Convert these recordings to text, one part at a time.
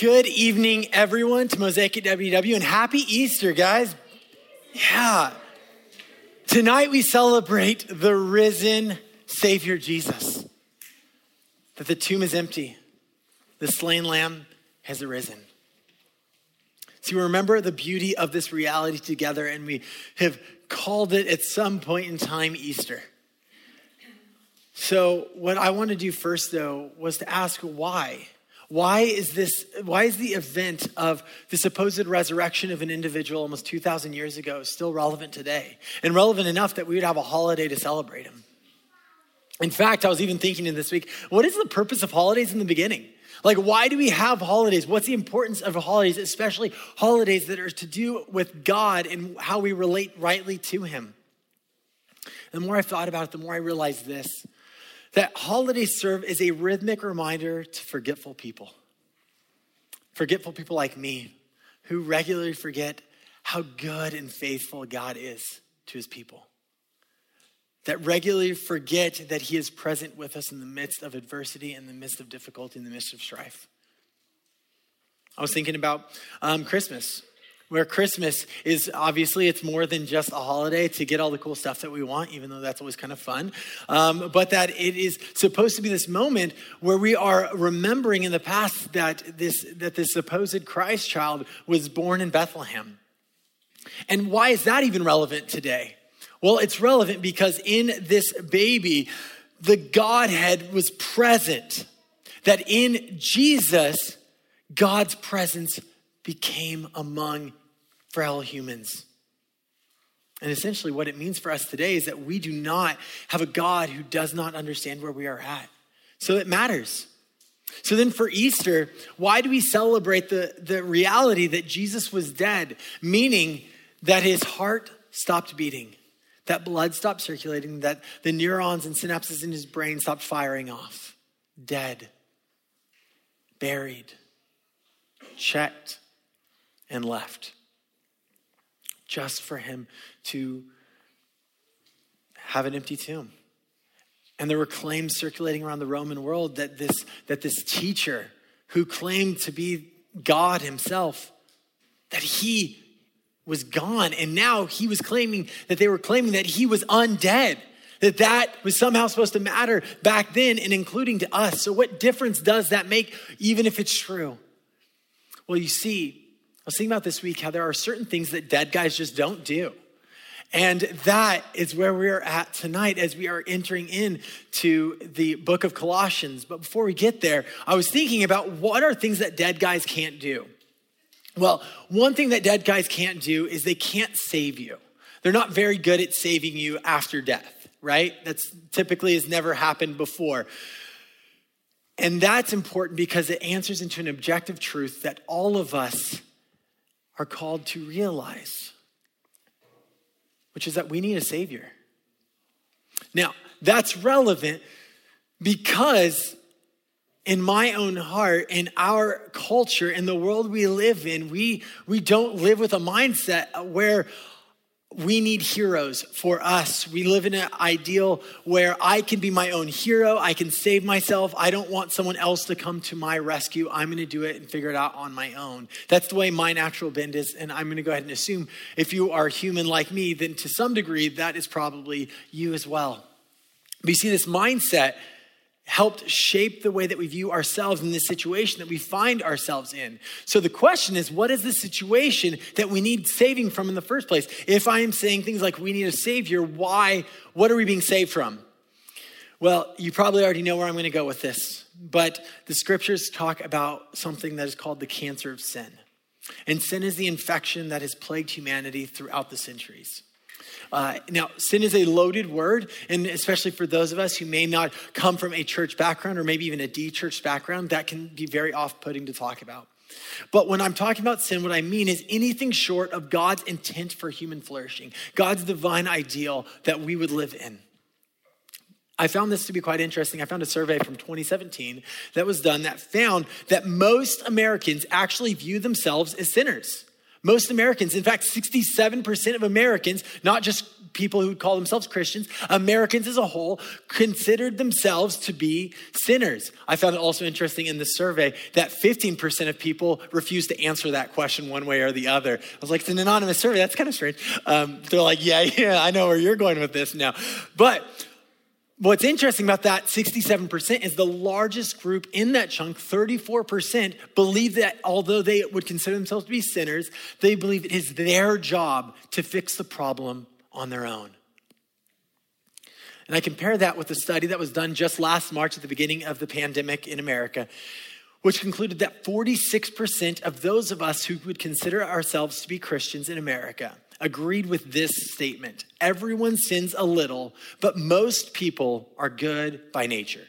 Good evening, everyone, to Mosaic at WW, and happy Easter, guys. Yeah. Tonight we celebrate the risen Savior Jesus, that the tomb is empty, the slain lamb has arisen. So we remember the beauty of this reality together, and we have called it at some point in time Easter. So, what I want to do first, though, was to ask why. Why is this, why is the event of the supposed resurrection of an individual almost 2,000 years ago still relevant today? And relevant enough that we would have a holiday to celebrate him. In fact, I was even thinking in this week, what is the purpose of holidays in the beginning? Like, why do we have holidays? What's the importance of holidays, especially holidays that are to do with God and how we relate rightly to Him? The more I thought about it, the more I realized this that holidays serve as a rhythmic reminder to forgetful people. Forgetful people like me who regularly forget how good and faithful God is to his people. That regularly forget that he is present with us in the midst of adversity, in the midst of difficulty, in the midst of strife. I was thinking about um, Christmas where Christmas is obviously it's more than just a holiday to get all the cool stuff that we want, even though that's always kind of fun. Um, but that it is supposed to be this moment where we are remembering in the past that this that this supposed Christ child was born in Bethlehem. And why is that even relevant today? Well, it's relevant because in this baby, the Godhead was present. That in Jesus, God's presence became among frail humans. And essentially, what it means for us today is that we do not have a God who does not understand where we are at. So it matters. So then for Easter, why do we celebrate the, the reality that Jesus was dead? Meaning that his heart stopped beating, that blood stopped circulating, that the neurons and synapses in his brain stopped firing off. Dead, buried, checked, and left just for him to have an empty tomb. And there were claims circulating around the Roman world that this, that this teacher who claimed to be God himself, that he was gone. And now he was claiming that they were claiming that he was undead, that that was somehow supposed to matter back then and including to us. So, what difference does that make, even if it's true? Well, you see, was thinking about this week how there are certain things that dead guys just don't do. And that is where we're at tonight as we are entering into the book of Colossians. But before we get there, I was thinking about what are things that dead guys can't do? Well, one thing that dead guys can't do is they can't save you. They're not very good at saving you after death, right? That's typically has never happened before. And that's important because it answers into an objective truth that all of us are called to realize, which is that we need a Savior. Now, that's relevant because in my own heart, in our culture, in the world we live in, we, we don't live with a mindset where we need heroes for us. We live in an ideal where I can be my own hero. I can save myself. I don't want someone else to come to my rescue. I'm going to do it and figure it out on my own. That's the way my natural bend is. And I'm going to go ahead and assume if you are human like me, then to some degree, that is probably you as well. But you see, this mindset helped shape the way that we view ourselves in this situation that we find ourselves in. So the question is, what is the situation that we need saving from in the first place? If I am saying things like we need a savior, why? What are we being saved from? Well, you probably already know where I'm going to go with this, but the scriptures talk about something that is called the cancer of sin. And sin is the infection that has plagued humanity throughout the centuries. Uh, now, sin is a loaded word, and especially for those of us who may not come from a church background or maybe even a de church background, that can be very off putting to talk about. But when I'm talking about sin, what I mean is anything short of God's intent for human flourishing, God's divine ideal that we would live in. I found this to be quite interesting. I found a survey from 2017 that was done that found that most Americans actually view themselves as sinners. Most Americans, in fact, 67% of Americans, not just people who call themselves Christians, Americans as a whole, considered themselves to be sinners. I found it also interesting in the survey that 15% of people refused to answer that question one way or the other. I was like, it's an anonymous survey. That's kind of strange. Um, they're like, yeah, yeah, I know where you're going with this now. But What's interesting about that 67% is the largest group in that chunk, 34%, believe that although they would consider themselves to be sinners, they believe it is their job to fix the problem on their own. And I compare that with a study that was done just last March at the beginning of the pandemic in America, which concluded that 46% of those of us who would consider ourselves to be Christians in America agreed with this statement Everyone sins a little, but most people are good by nature.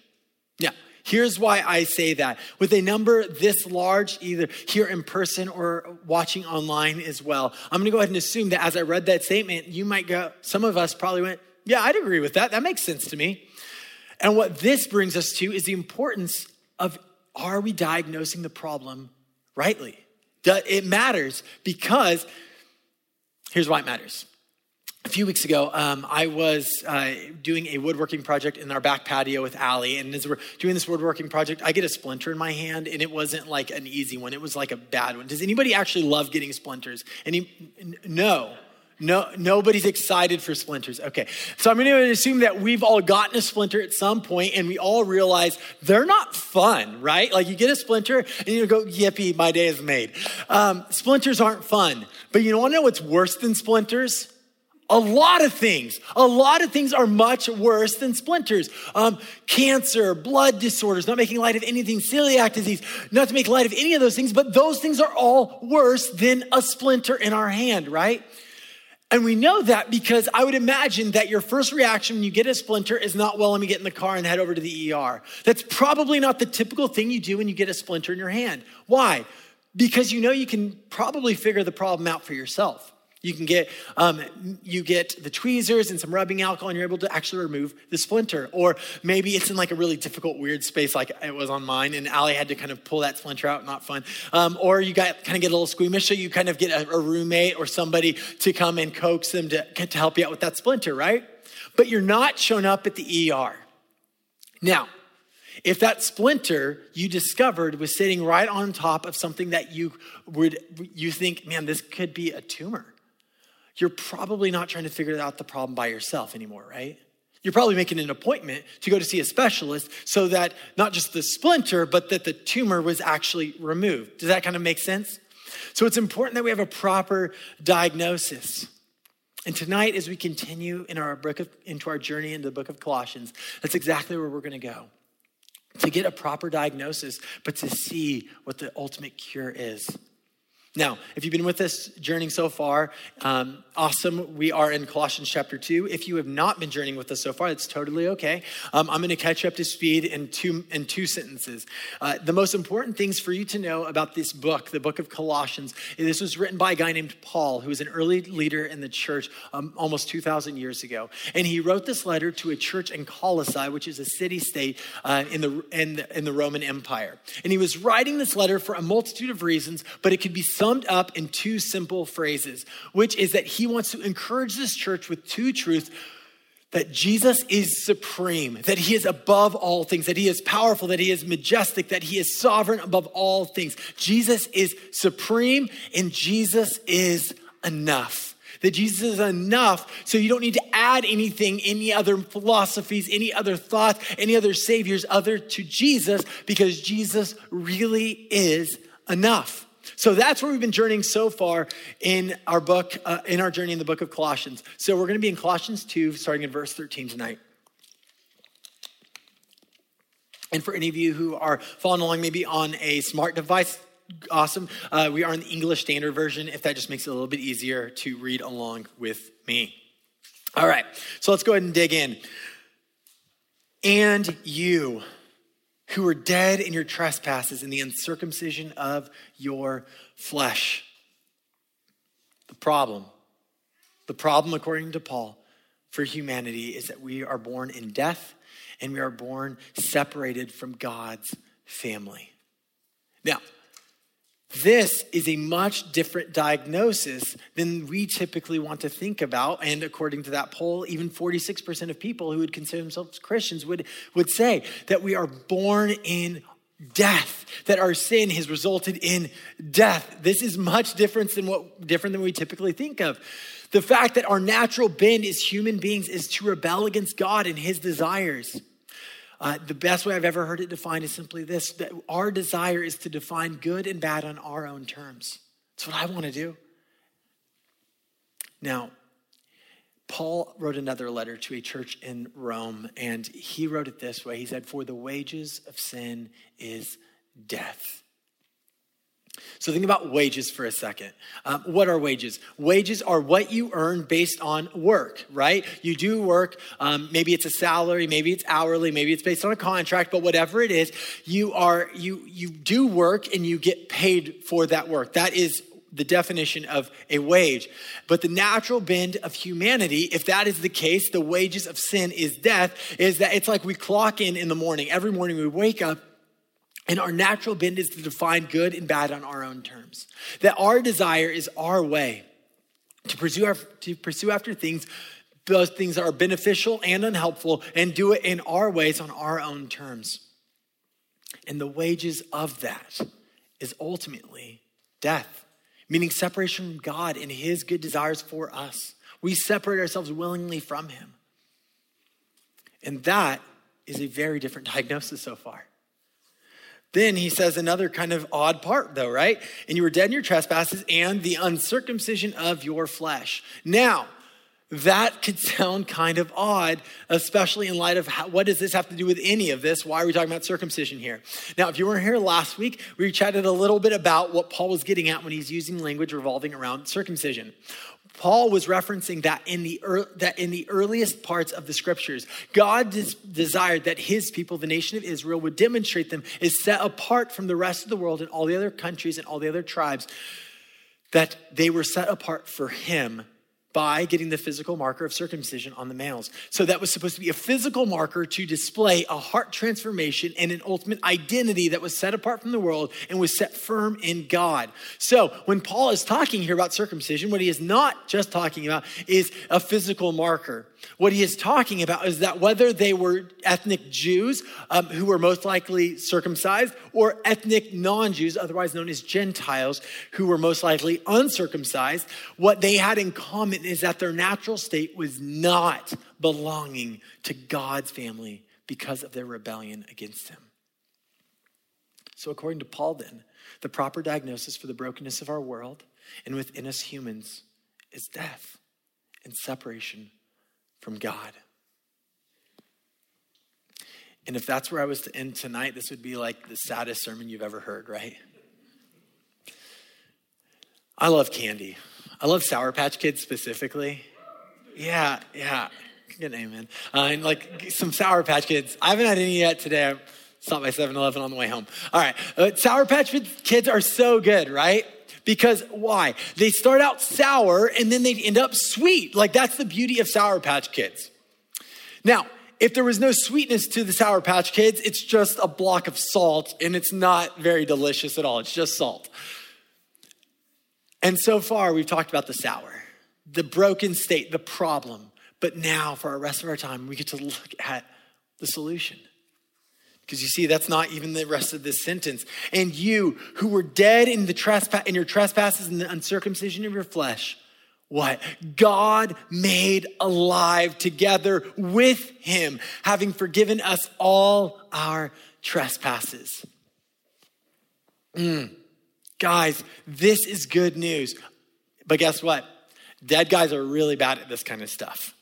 Now, here's why I say that. With a number this large, either here in person or watching online as well, I'm gonna go ahead and assume that as I read that statement, you might go, some of us probably went, Yeah, I'd agree with that. That makes sense to me. And what this brings us to is the importance of are we diagnosing the problem rightly? It matters because Here's why it matters. A few weeks ago, um, I was uh, doing a woodworking project in our back patio with Allie. And as we're doing this woodworking project, I get a splinter in my hand, and it wasn't like an easy one, it was like a bad one. Does anybody actually love getting splinters? Any? No. No, nobody's excited for splinters. Okay. So I'm going to assume that we've all gotten a splinter at some point and we all realize they're not fun, right? Like you get a splinter and you go, yippee, my day is made. Um, splinters aren't fun. But you want to know what's worse than splinters? A lot of things. A lot of things are much worse than splinters. Um, cancer, blood disorders, not making light of anything, celiac disease, not to make light of any of those things, but those things are all worse than a splinter in our hand, right? And we know that because I would imagine that your first reaction when you get a splinter is not, well, let me get in the car and head over to the ER. That's probably not the typical thing you do when you get a splinter in your hand. Why? Because you know you can probably figure the problem out for yourself. You can get um, you get the tweezers and some rubbing alcohol, and you're able to actually remove the splinter. Or maybe it's in like a really difficult, weird space, like it was on mine, and Allie had to kind of pull that splinter out. Not fun. Um, or you got kind of get a little squeamish, so you kind of get a, a roommate or somebody to come and coax them to to help you out with that splinter, right? But you're not shown up at the ER. Now, if that splinter you discovered was sitting right on top of something that you would you think, man, this could be a tumor you're probably not trying to figure out the problem by yourself anymore, right? You're probably making an appointment to go to see a specialist so that not just the splinter, but that the tumor was actually removed. Does that kind of make sense? So it's important that we have a proper diagnosis. And tonight, as we continue in our book of, into our journey into the book of Colossians, that's exactly where we're going to go. To get a proper diagnosis, but to see what the ultimate cure is. Now, if you've been with us journeying so far, um, awesome. We are in Colossians chapter 2. If you have not been journeying with us so far, that's totally okay. Um, I'm going to catch up to speed in two, in two sentences. Uh, the most important things for you to know about this book, the book of Colossians, this was written by a guy named Paul, who was an early leader in the church um, almost 2,000 years ago. And he wrote this letter to a church in Colossae, which is a city state uh, in, the, in, the, in the Roman Empire. And he was writing this letter for a multitude of reasons, but it could be summed up in two simple phrases, which is that he wants to encourage this church with two truths that Jesus is supreme, that he is above all things, that he is powerful, that he is majestic, that he is sovereign above all things. Jesus is supreme and Jesus is enough. That Jesus is enough, so you don't need to add anything, any other philosophies, any other thoughts, any other saviors other to Jesus, because Jesus really is enough. So that's where we've been journeying so far in our book, uh, in our journey in the book of Colossians. So we're going to be in Colossians 2, starting in verse 13 tonight. And for any of you who are following along, maybe on a smart device, awesome. Uh, we are in the English Standard Version, if that just makes it a little bit easier to read along with me. All right, so let's go ahead and dig in. And you who were dead in your trespasses and the uncircumcision of your flesh. The problem, the problem, according to Paul, for humanity is that we are born in death and we are born separated from God's family. Now, this is a much different diagnosis than we typically want to think about. And according to that poll, even 46% of people who would consider themselves Christians would, would say that we are born in death, that our sin has resulted in death. This is much different than what different than we typically think of. The fact that our natural bend as human beings is to rebel against God and his desires. Uh, the best way I've ever heard it defined is simply this that our desire is to define good and bad on our own terms. That's what I want to do. Now, Paul wrote another letter to a church in Rome, and he wrote it this way He said, For the wages of sin is death. So think about wages for a second. Um, what are wages? Wages are what you earn based on work, right? You do work. Um, maybe it's a salary, maybe it's hourly, maybe it's based on a contract, but whatever it is, you are you you do work and you get paid for that work. That is the definition of a wage. But the natural bend of humanity, if that is the case, the wages of sin is death, is that it's like we clock in in the morning. Every morning we wake up and our natural bend is to define good and bad on our own terms. That our desire is our way to pursue, our, to pursue after things, those things that are beneficial and unhelpful, and do it in our ways on our own terms. And the wages of that is ultimately death, meaning separation from God and His good desires for us. We separate ourselves willingly from Him. And that is a very different diagnosis so far. Then he says another kind of odd part, though, right? And you were dead in your trespasses and the uncircumcision of your flesh. Now, that could sound kind of odd, especially in light of how, what does this have to do with any of this? Why are we talking about circumcision here? Now, if you weren't here last week, we chatted a little bit about what Paul was getting at when he's using language revolving around circumcision. Paul was referencing that in the, that in the earliest parts of the scriptures, God des- desired that his people, the nation of Israel, would demonstrate them is set apart from the rest of the world and all the other countries and all the other tribes, that they were set apart for him by getting the physical marker of circumcision on the males. So that was supposed to be a physical marker to display a heart transformation and an ultimate identity that was set apart from the world and was set firm in God. So when Paul is talking here about circumcision, what he is not just talking about is a physical marker. What he is talking about is that whether they were ethnic Jews um, who were most likely circumcised or ethnic non Jews, otherwise known as Gentiles, who were most likely uncircumcised, what they had in common is that their natural state was not belonging to God's family because of their rebellion against him. So, according to Paul, then, the proper diagnosis for the brokenness of our world and within us humans is death and separation from God. And if that's where I was to end tonight, this would be like the saddest sermon you've ever heard, right? I love candy. I love Sour Patch Kids specifically. Yeah, yeah. Good name, man. Uh, and like some Sour Patch Kids. I haven't had any yet today. I stopped by 7 Eleven on the way home. All right. Uh, Sour Patch Kids are so good, right? Because why? They start out sour and then they end up sweet. Like that's the beauty of Sour Patch Kids. Now, if there was no sweetness to the Sour Patch Kids, it's just a block of salt and it's not very delicious at all. It's just salt. And so far, we've talked about the sour, the broken state, the problem. But now, for the rest of our time, we get to look at the solution. Because you see, that's not even the rest of this sentence. And you who were dead in the trespass in your trespasses and the uncircumcision of your flesh, what? God made alive together with him, having forgiven us all our trespasses. Mm. Guys, this is good news. But guess what? Dead guys are really bad at this kind of stuff.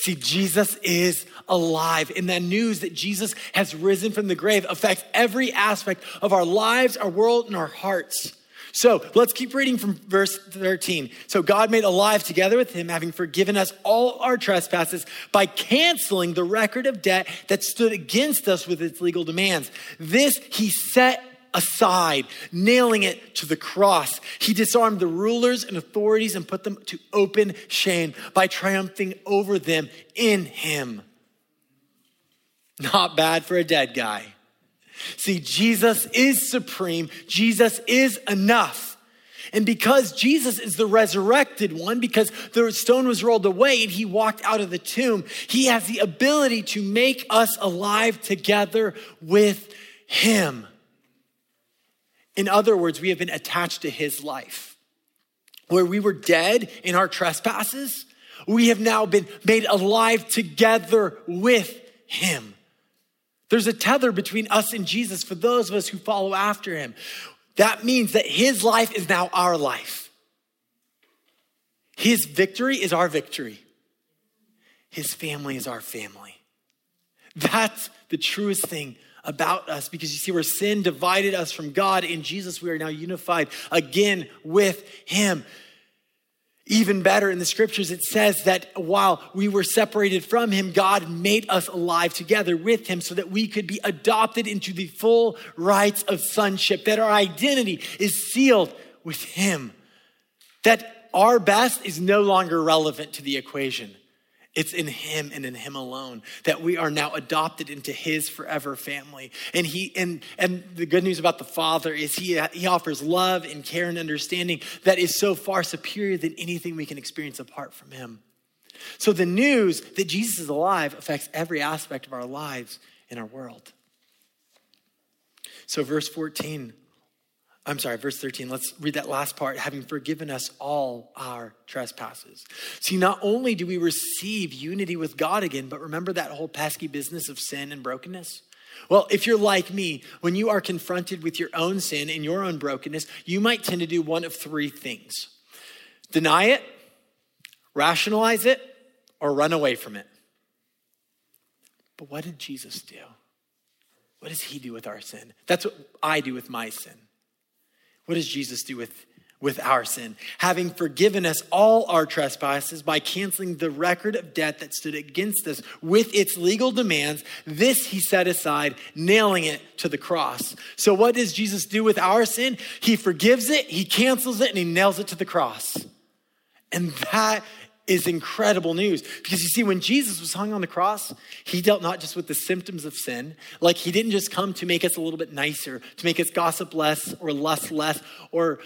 See, Jesus is alive. And the news that Jesus has risen from the grave affects every aspect of our lives, our world, and our hearts. So let's keep reading from verse 13. So God made alive together with him, having forgiven us all our trespasses by canceling the record of debt that stood against us with its legal demands. This he set aside, nailing it to the cross. He disarmed the rulers and authorities and put them to open shame by triumphing over them in him. Not bad for a dead guy. See, Jesus is supreme, Jesus is enough. And because Jesus is the resurrected one, because the stone was rolled away and he walked out of the tomb, he has the ability to make us alive together with him. In other words, we have been attached to his life. Where we were dead in our trespasses, we have now been made alive together with him. There's a tether between us and Jesus for those of us who follow after him. That means that his life is now our life. His victory is our victory. His family is our family. That's the truest thing about us because you see, where sin divided us from God, in Jesus we are now unified again with Him. Even better in the scriptures, it says that while we were separated from him, God made us alive together with him so that we could be adopted into the full rights of sonship, that our identity is sealed with him, that our best is no longer relevant to the equation. It's in him and in him alone that we are now adopted into his forever family. And he and and the good news about the Father is he he offers love and care and understanding that is so far superior than anything we can experience apart from him. So the news that Jesus is alive affects every aspect of our lives in our world. So verse 14 I'm sorry, verse 13. Let's read that last part. Having forgiven us all our trespasses. See, not only do we receive unity with God again, but remember that whole pesky business of sin and brokenness? Well, if you're like me, when you are confronted with your own sin and your own brokenness, you might tend to do one of three things deny it, rationalize it, or run away from it. But what did Jesus do? What does he do with our sin? That's what I do with my sin. What does Jesus do with, with our sin? Having forgiven us all our trespasses by canceling the record of debt that stood against us with its legal demands, this he set aside, nailing it to the cross. So, what does Jesus do with our sin? He forgives it, he cancels it, and he nails it to the cross. And that is incredible news. Because you see, when Jesus was hung on the cross, he dealt not just with the symptoms of sin, like he didn't just come to make us a little bit nicer, to make us gossip less or lust less or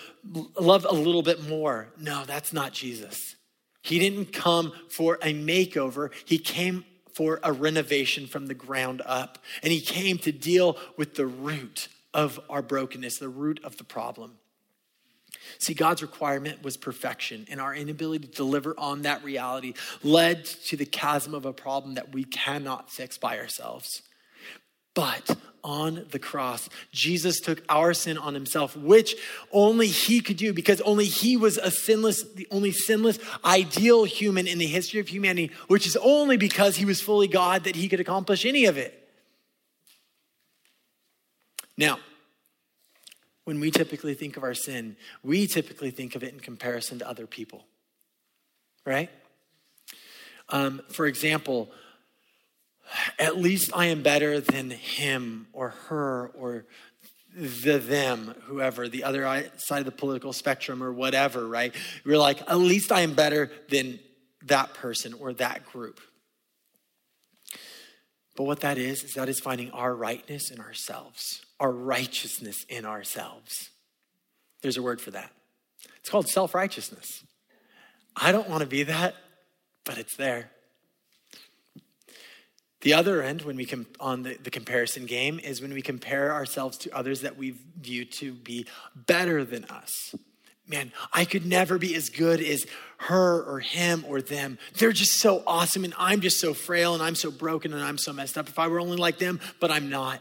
love a little bit more. No, that's not Jesus. He didn't come for a makeover, he came for a renovation from the ground up. And he came to deal with the root of our brokenness, the root of the problem. See, God's requirement was perfection, and our inability to deliver on that reality led to the chasm of a problem that we cannot fix by ourselves. But on the cross, Jesus took our sin on himself, which only he could do because only he was a sinless, the only sinless, ideal human in the history of humanity, which is only because he was fully God that he could accomplish any of it. Now, when we typically think of our sin, we typically think of it in comparison to other people, right? Um, for example, at least I am better than him or her or the them, whoever, the other side of the political spectrum or whatever, right? We're like, at least I am better than that person or that group. But what that is, is that is finding our rightness in ourselves our righteousness in ourselves. There's a word for that. It's called self righteousness. I don't want to be that, but it's there. The other end, when we come on the, the comparison game, is when we compare ourselves to others that we view to be better than us. Man, I could never be as good as her or him or them. They're just so awesome, and I'm just so frail, and I'm so broken, and I'm so messed up. If I were only like them, but I'm not.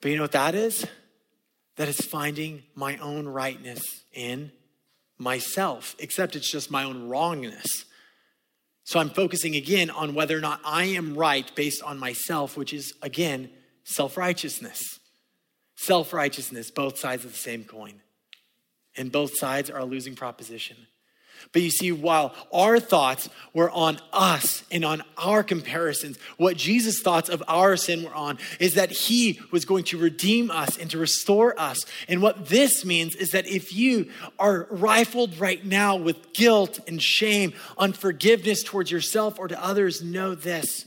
But you know what that is? That is finding my own rightness in myself, except it's just my own wrongness. So I'm focusing again on whether or not I am right based on myself, which is again self righteousness. Self righteousness, both sides of the same coin. And both sides are a losing proposition. But you see, while our thoughts were on us and on our comparisons, what Jesus' thoughts of our sin were on is that he was going to redeem us and to restore us. And what this means is that if you are rifled right now with guilt and shame, unforgiveness towards yourself or to others, know this.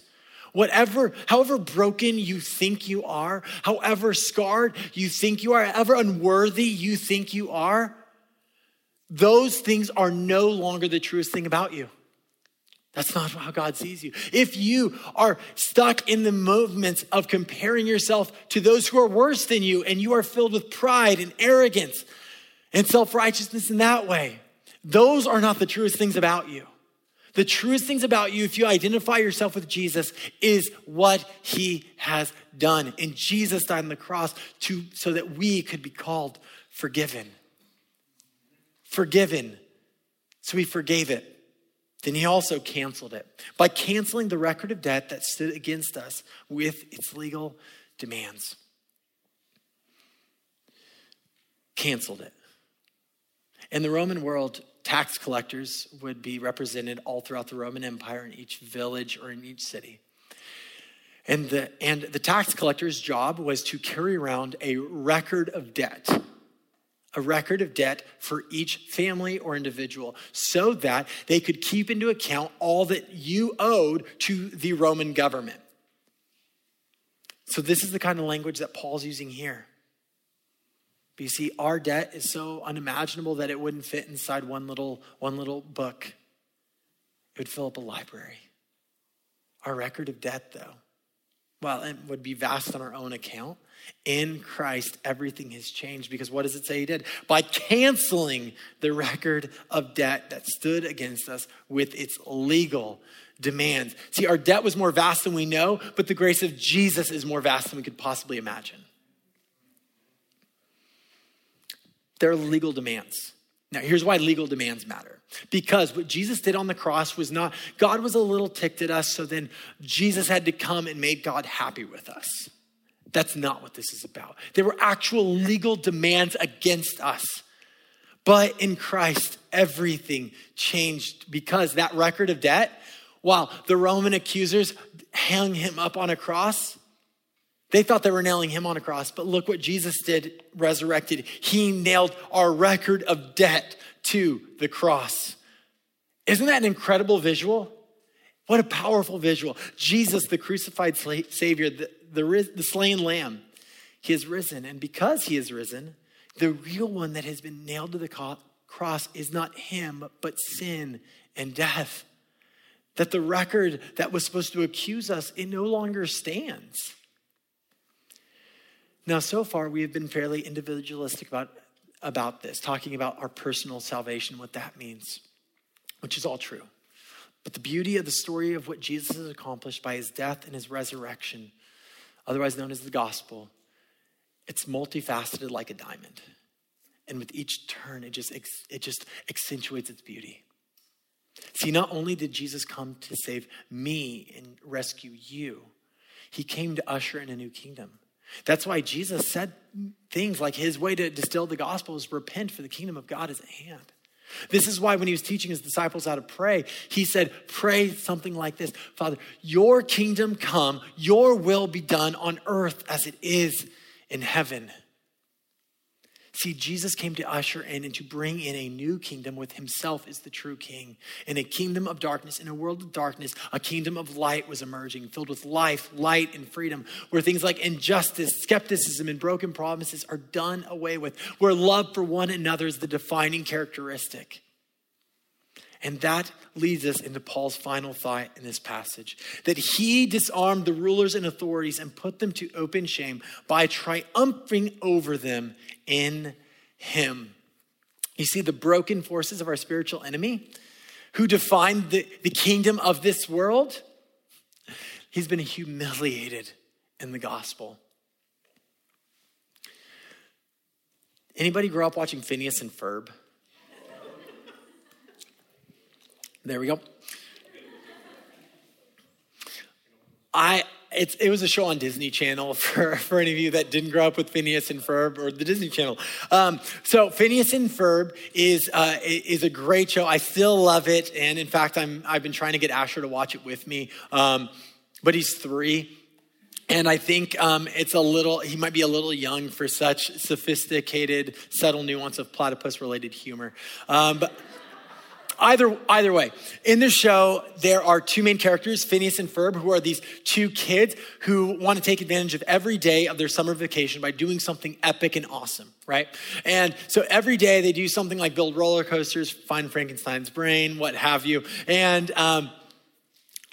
Whatever, however broken you think you are, however scarred you think you are, however unworthy you think you are, those things are no longer the truest thing about you. That's not how God sees you. If you are stuck in the movements of comparing yourself to those who are worse than you and you are filled with pride and arrogance and self righteousness in that way, those are not the truest things about you. The truest things about you, if you identify yourself with Jesus, is what he has done. And Jesus died on the cross to, so that we could be called forgiven. Forgiven. So he forgave it. Then he also canceled it by canceling the record of debt that stood against us with its legal demands. Canceled it. In the Roman world, tax collectors would be represented all throughout the Roman Empire in each village or in each city. And the, and the tax collector's job was to carry around a record of debt, a record of debt for each family or individual, so that they could keep into account all that you owed to the Roman government. So, this is the kind of language that Paul's using here. But you see, our debt is so unimaginable that it wouldn't fit inside one little, one little book. It would fill up a library. Our record of debt, though, well, it would be vast on our own account. In Christ, everything has changed because what does it say he did? By canceling the record of debt that stood against us with its legal demands. See, our debt was more vast than we know, but the grace of Jesus is more vast than we could possibly imagine. There are legal demands. Now, here's why legal demands matter. Because what Jesus did on the cross was not, God was a little ticked at us, so then Jesus had to come and made God happy with us. That's not what this is about. There were actual legal demands against us. But in Christ, everything changed because that record of debt, while the Roman accusers hung him up on a cross, they thought they were nailing him on a cross, but look what Jesus did resurrected. He nailed our record of debt to the cross. Isn't that an incredible visual? What a powerful visual. Jesus, the crucified Savior, the, the, the slain lamb, he has risen. And because he has risen, the real one that has been nailed to the cross is not him, but sin and death. That the record that was supposed to accuse us, it no longer stands. Now, so far, we have been fairly individualistic about, about this, talking about our personal salvation, what that means, which is all true. But the beauty of the story of what Jesus has accomplished by his death and his resurrection, otherwise known as the gospel, it's multifaceted like a diamond. And with each turn, it just, it just accentuates its beauty. See, not only did Jesus come to save me and rescue you, he came to usher in a new kingdom. That's why Jesus said things like his way to distill the gospel is repent, for the kingdom of God is at hand. This is why when he was teaching his disciples how to pray, he said, Pray something like this Father, your kingdom come, your will be done on earth as it is in heaven. See, Jesus came to usher in and to bring in a new kingdom with himself as the true king. In a kingdom of darkness, in a world of darkness, a kingdom of light was emerging, filled with life, light, and freedom, where things like injustice, skepticism, and broken promises are done away with, where love for one another is the defining characteristic. And that leads us into Paul's final thought in this passage that he disarmed the rulers and authorities and put them to open shame by triumphing over them in him. You see, the broken forces of our spiritual enemy who defined the, the kingdom of this world, he's been humiliated in the gospel. Anybody grow up watching Phineas and Ferb? There we go. I it's, it was a show on Disney Channel for, for any of you that didn't grow up with Phineas and Ferb or the Disney Channel. Um, so Phineas and Ferb is uh, is a great show. I still love it, and in fact, I'm I've been trying to get Asher to watch it with me, um, but he's three. And I think um, it's a little, he might be a little young for such sophisticated, subtle nuance of platypus related humor. Um, but either, either way, in the show, there are two main characters, Phineas and Ferb, who are these two kids who want to take advantage of every day of their summer vacation by doing something epic and awesome, right? And so every day they do something like build roller coasters, find Frankenstein's brain, what have you. And, um,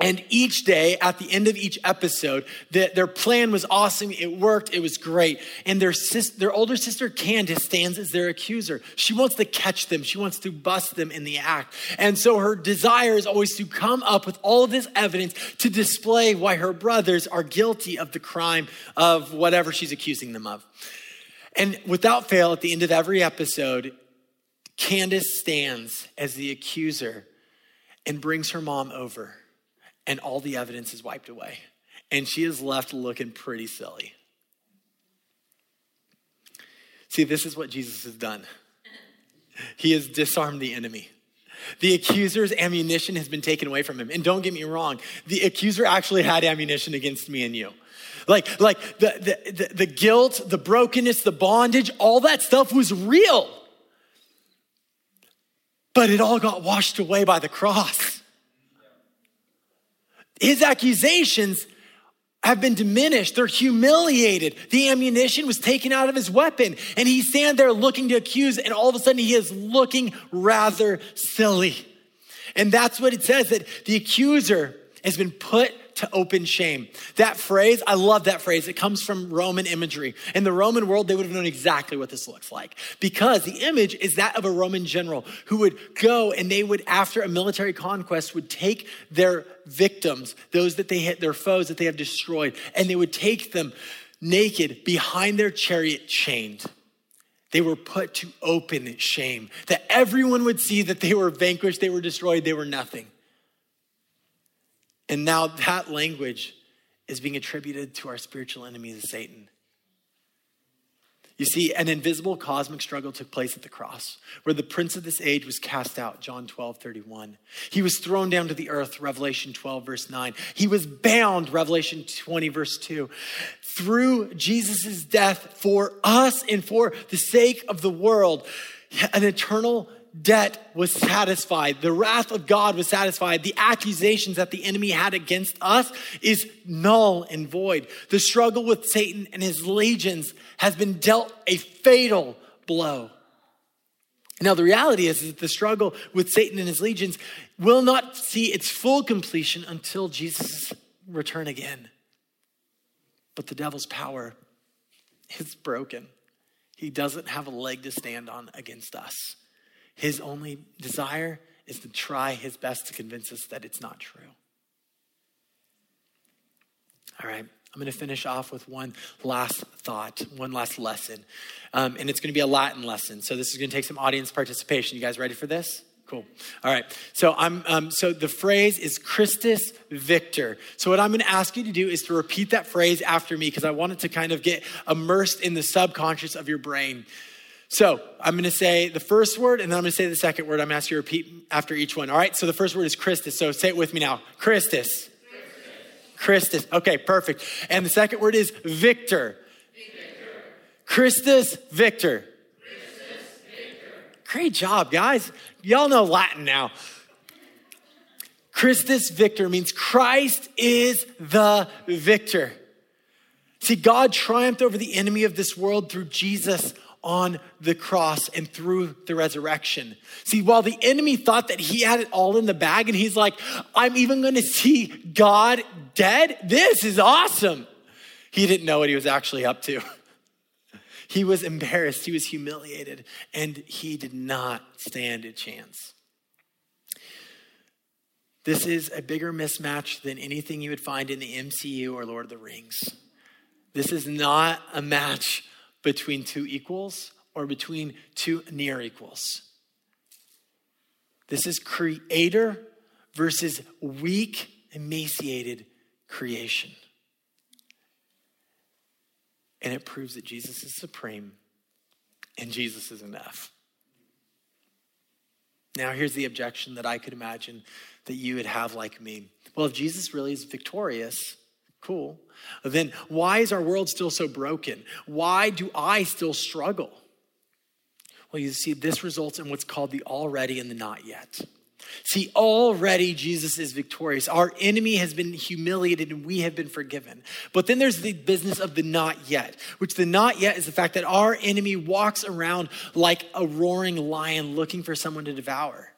and each day, at the end of each episode, the, their plan was awesome. It worked. It was great. And their, sis, their older sister, Candace, stands as their accuser. She wants to catch them. She wants to bust them in the act. And so her desire is always to come up with all of this evidence to display why her brothers are guilty of the crime of whatever she's accusing them of. And without fail, at the end of every episode, Candace stands as the accuser and brings her mom over and all the evidence is wiped away. And she is left looking pretty silly. See, this is what Jesus has done. He has disarmed the enemy. The accuser's ammunition has been taken away from him. And don't get me wrong, the accuser actually had ammunition against me and you. Like, like the, the, the, the guilt, the brokenness, the bondage, all that stuff was real. But it all got washed away by the cross. His accusations have been diminished. They're humiliated. The ammunition was taken out of his weapon, and he's standing there looking to accuse, and all of a sudden he is looking rather silly. And that's what it says that the accuser has been put to open shame. That phrase, I love that phrase. It comes from Roman imagery. In the Roman world, they would have known exactly what this looks like because the image is that of a Roman general who would go and they would, after a military conquest, would take their victims, those that they hit, their foes that they have destroyed, and they would take them naked behind their chariot chained. They were put to open shame, that everyone would see that they were vanquished, they were destroyed, they were nothing. And now that language is being attributed to our spiritual enemy, Satan. You see, an invisible cosmic struggle took place at the cross, where the prince of this age was cast out, John 12, 31. He was thrown down to the earth, Revelation 12, verse 9. He was bound, Revelation 20, verse 2. Through Jesus' death for us and for the sake of the world, an eternal debt was satisfied. The wrath of God was satisfied. The accusations that the enemy had against us is null and void. The struggle with Satan and his legions has been dealt a fatal blow. Now, the reality is that the struggle with Satan and his legions will not see its full completion until Jesus' return again. But the devil's power is broken. He doesn't have a leg to stand on against us. His only desire is to try his best to convince us that it's not true. All right, I'm going to finish off with one last thought, one last lesson. Um, and it's going to be a Latin lesson. So this is going to take some audience participation. You guys ready for this? Cool. All right. So I'm. Um, so the phrase is Christus Victor. So what I'm going to ask you to do is to repeat that phrase after me because I want it to kind of get immersed in the subconscious of your brain. So I'm going to say the first word and then I'm going to say the second word. I'm going to ask you to repeat after each one. All right. So the first word is Christus. So say it with me now. Christus. Christus. Okay, perfect. And the second word is Victor. Victor. Christus Victor. Christus Victor. Great job, guys. Y'all know Latin now. Christus Victor means Christ is the victor. See, God triumphed over the enemy of this world through Jesus on the cross and through the resurrection. See, while the enemy thought that he had it all in the bag and he's like, I'm even going to see God dead, this is awesome. He didn't know what he was actually up to. He was embarrassed, he was humiliated, and he did not stand a chance. This is a bigger mismatch than anything you would find in the MCU or Lord of the Rings. This is not a match between two equals or between two near equals. This is creator versus weak, emaciated creation. And it proves that Jesus is supreme and Jesus is enough. Now, here's the objection that I could imagine that you would have like me. Well, if Jesus really is victorious, Cool. Then why is our world still so broken? Why do I still struggle? Well, you see, this results in what's called the already and the not yet. See, already Jesus is victorious. Our enemy has been humiliated and we have been forgiven. But then there's the business of the not yet, which the not yet is the fact that our enemy walks around like a roaring lion looking for someone to devour.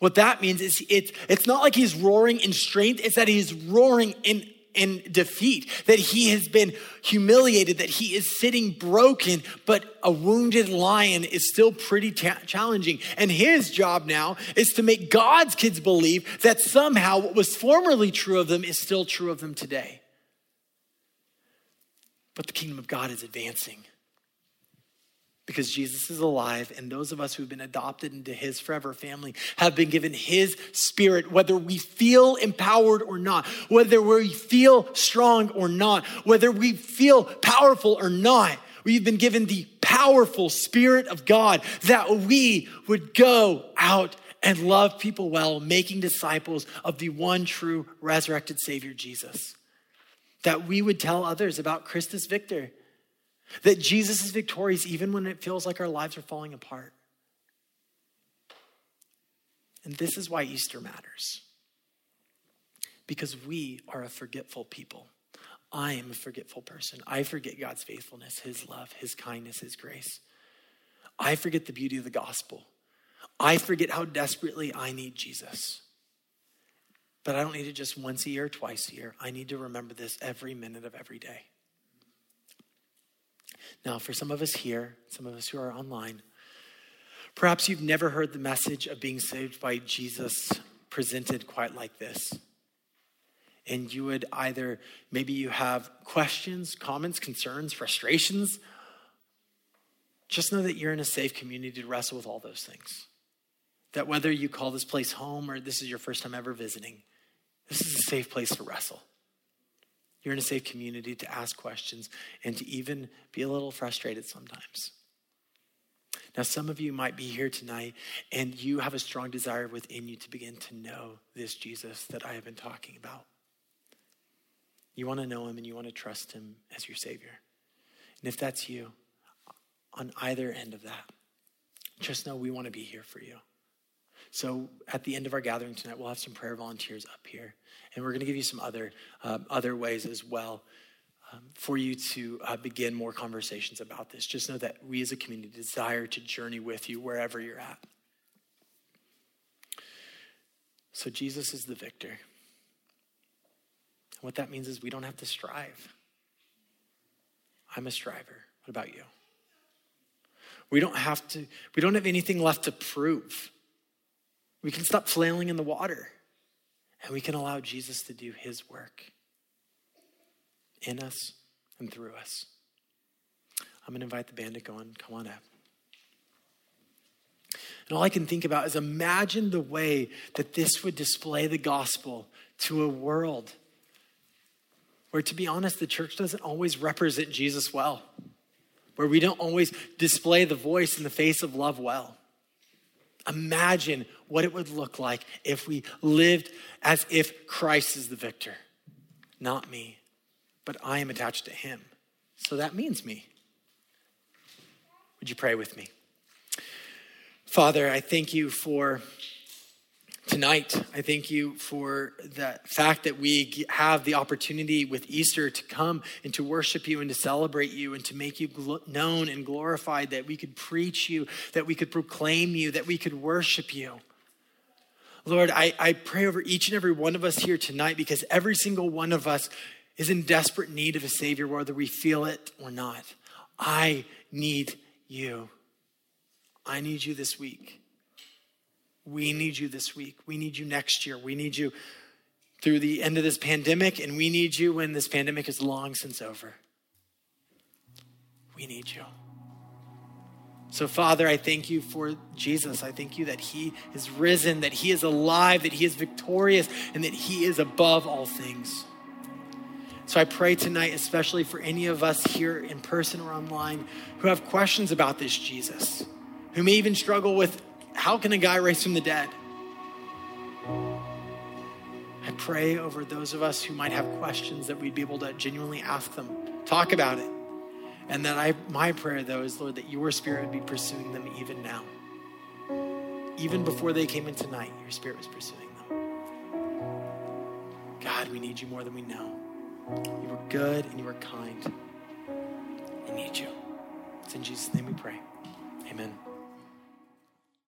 What that means is it's, it's not like he's roaring in strength, it's that he's roaring in in defeat, that he has been humiliated, that he is sitting broken, but a wounded lion is still pretty challenging. And his job now is to make God's kids believe that somehow what was formerly true of them is still true of them today. But the kingdom of God is advancing because Jesus is alive, and those of us who've been adopted into his forever family have been given his spirit, whether we feel empowered or not, whether we feel strong or not, whether we feel powerful or not. We've been given the powerful spirit of God that we would go out and love people well, making disciples of the one true resurrected Savior, Jesus. That we would tell others about Christus Victor that Jesus is victorious even when it feels like our lives are falling apart. And this is why Easter matters. Because we are a forgetful people. I am a forgetful person. I forget God's faithfulness, His love, His kindness, His grace. I forget the beauty of the gospel. I forget how desperately I need Jesus. But I don't need it just once a year, twice a year. I need to remember this every minute of every day. Now, for some of us here, some of us who are online, perhaps you've never heard the message of being saved by Jesus presented quite like this. And you would either, maybe you have questions, comments, concerns, frustrations. Just know that you're in a safe community to wrestle with all those things. That whether you call this place home or this is your first time ever visiting, this is a safe place to wrestle. You're in a safe community to ask questions and to even be a little frustrated sometimes. Now, some of you might be here tonight and you have a strong desire within you to begin to know this Jesus that I have been talking about. You want to know him and you want to trust him as your Savior. And if that's you, on either end of that, just know we want to be here for you. So at the end of our gathering tonight, we'll have some prayer volunteers up here, and we're going to give you some other um, other ways as well um, for you to uh, begin more conversations about this. Just know that we as a community desire to journey with you wherever you're at. So Jesus is the victor. And what that means is we don't have to strive. I'm a striver. What about you? We don't have to, we don't have anything left to prove. We can stop flailing in the water and we can allow Jesus to do his work in us and through us. I'm going to invite the band to go on. Come on up. And all I can think about is imagine the way that this would display the gospel to a world where, to be honest, the church doesn't always represent Jesus well, where we don't always display the voice and the face of love well. Imagine what it would look like if we lived as if Christ is the victor. Not me, but I am attached to him. So that means me. Would you pray with me? Father, I thank you for tonight. I thank you for the fact that we have the opportunity with Easter to come and to worship you and to celebrate you and to make you known and glorified, that we could preach you, that we could proclaim you, that we could worship you. Lord, I, I pray over each and every one of us here tonight because every single one of us is in desperate need of a Savior, whether we feel it or not. I need you. I need you this week. We need you this week. We need you next year. We need you through the end of this pandemic, and we need you when this pandemic is long since over. We need you. So, Father, I thank you for Jesus. I thank you that He is risen, that He is alive, that He is victorious, and that He is above all things. So, I pray tonight, especially for any of us here in person or online who have questions about this Jesus, who may even struggle with how can a guy raise from the dead? I pray over those of us who might have questions that we'd be able to genuinely ask them, talk about it. And that I, my prayer, though, is, Lord, that your spirit would be pursuing them even now. even before they came in tonight, your spirit was pursuing them. God, we need you more than we know. You were good and you were kind. We need you. It's in Jesus' name we pray. Amen.